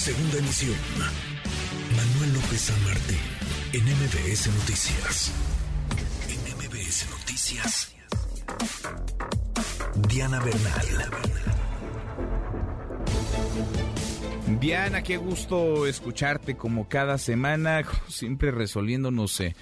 Segunda emisión. Manuel López San Martín, en MBS Noticias. En MBS Noticias. Diana Bernal. Diana, qué gusto escucharte como cada semana, siempre resolviéndonos eh,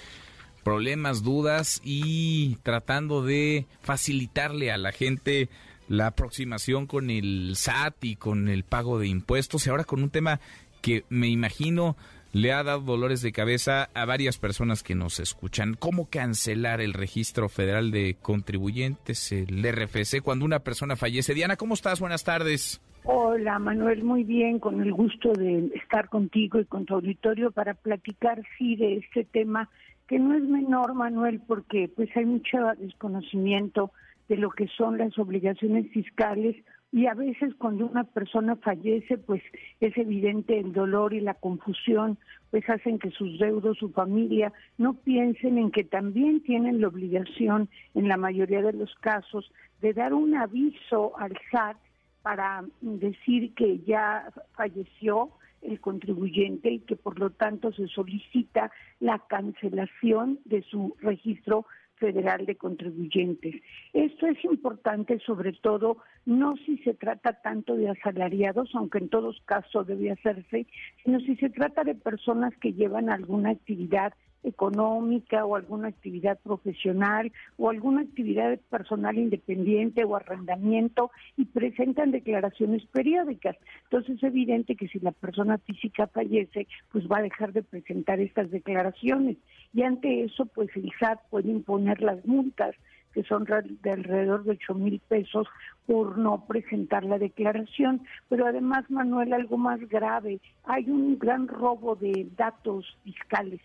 problemas, dudas y tratando de facilitarle a la gente la aproximación con el SAT y con el pago de impuestos y ahora con un tema que me imagino le ha dado dolores de cabeza a varias personas que nos escuchan. ¿Cómo cancelar el registro federal de contribuyentes, el RFC, cuando una persona fallece? Diana, ¿cómo estás? Buenas tardes. Hola Manuel, muy bien, con el gusto de estar contigo y con tu auditorio para platicar, sí, de este tema que no es menor, Manuel, porque pues hay mucho desconocimiento de lo que son las obligaciones fiscales y a veces cuando una persona fallece, pues es evidente el dolor y la confusión, pues hacen que sus deudos, su familia, no piensen en que también tienen la obligación, en la mayoría de los casos, de dar un aviso al SAT para decir que ya falleció el contribuyente y que por lo tanto se solicita la cancelación de su registro Federal de Contribuyentes. Esto es importante sobre todo no si se trata tanto de asalariados, aunque en todos casos debe hacerse, sino si se trata de personas que llevan alguna actividad económica o alguna actividad profesional o alguna actividad personal independiente o arrendamiento y presentan declaraciones periódicas. Entonces es evidente que si la persona física fallece, pues va a dejar de presentar estas declaraciones y ante eso pues el SAT puede imponer las multas que son de alrededor de 8 mil pesos por no presentar la declaración. Pero además, Manuel, algo más grave, hay un gran robo de datos fiscales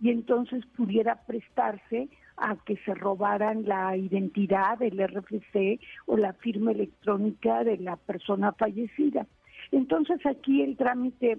y entonces pudiera prestarse a que se robaran la identidad del RFC o la firma electrónica de la persona fallecida. Entonces aquí el trámite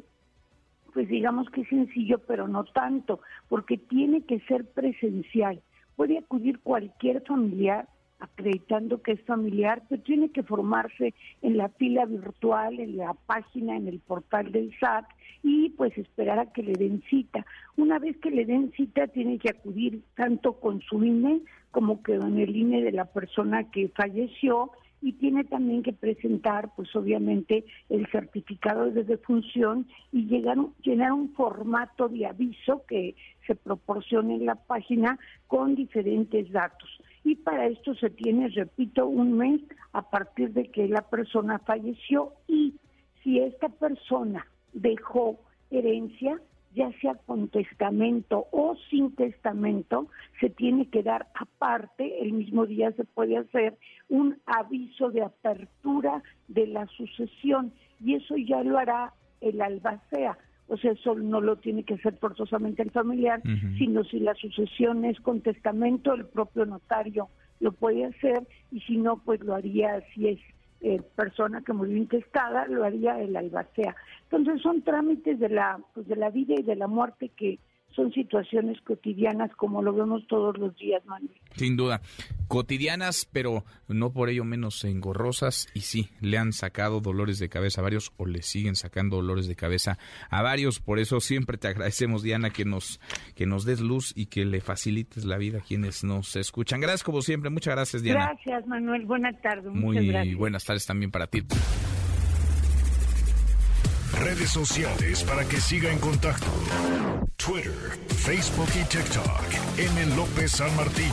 pues digamos que es sencillo, pero no tanto, porque tiene que ser presencial. Puede acudir cualquier familiar acreditando que es familiar, pero tiene que formarse en la fila virtual, en la página, en el portal del SAT y pues esperar a que le den cita. Una vez que le den cita tiene que acudir tanto con su INE como con el INE de la persona que falleció y tiene también que presentar, pues obviamente, el certificado de defunción y llegar, llenar un formato de aviso que se proporcione en la página con diferentes datos. Y para esto se tiene, repito, un mes a partir de que la persona falleció y si esta persona dejó herencia, ya sea con testamento o sin testamento, se tiene que dar aparte, el mismo día se puede hacer un aviso de apertura de la sucesión y eso ya lo hará el albacea. O sea, eso no lo tiene que hacer forzosamente el familiar, sino si la sucesión es con testamento, el propio notario lo puede hacer y si no, pues lo haría si es eh, persona que murió intestada, lo haría el albacea. Entonces son trámites de la, pues de la vida y de la muerte que son situaciones cotidianas como lo vemos todos los días, Manuel. Sin duda, cotidianas, pero no por ello menos engorrosas y sí, le han sacado dolores de cabeza a varios o le siguen sacando dolores de cabeza a varios, por eso siempre te agradecemos Diana que nos que nos des luz y que le facilites la vida a quienes nos escuchan. Gracias como siempre, muchas gracias Diana. Gracias, Manuel, buenas tardes. Muy buenas tardes también para ti. Redes sociales para que siga en contacto: Twitter, Facebook y TikTok. M. López San Martín.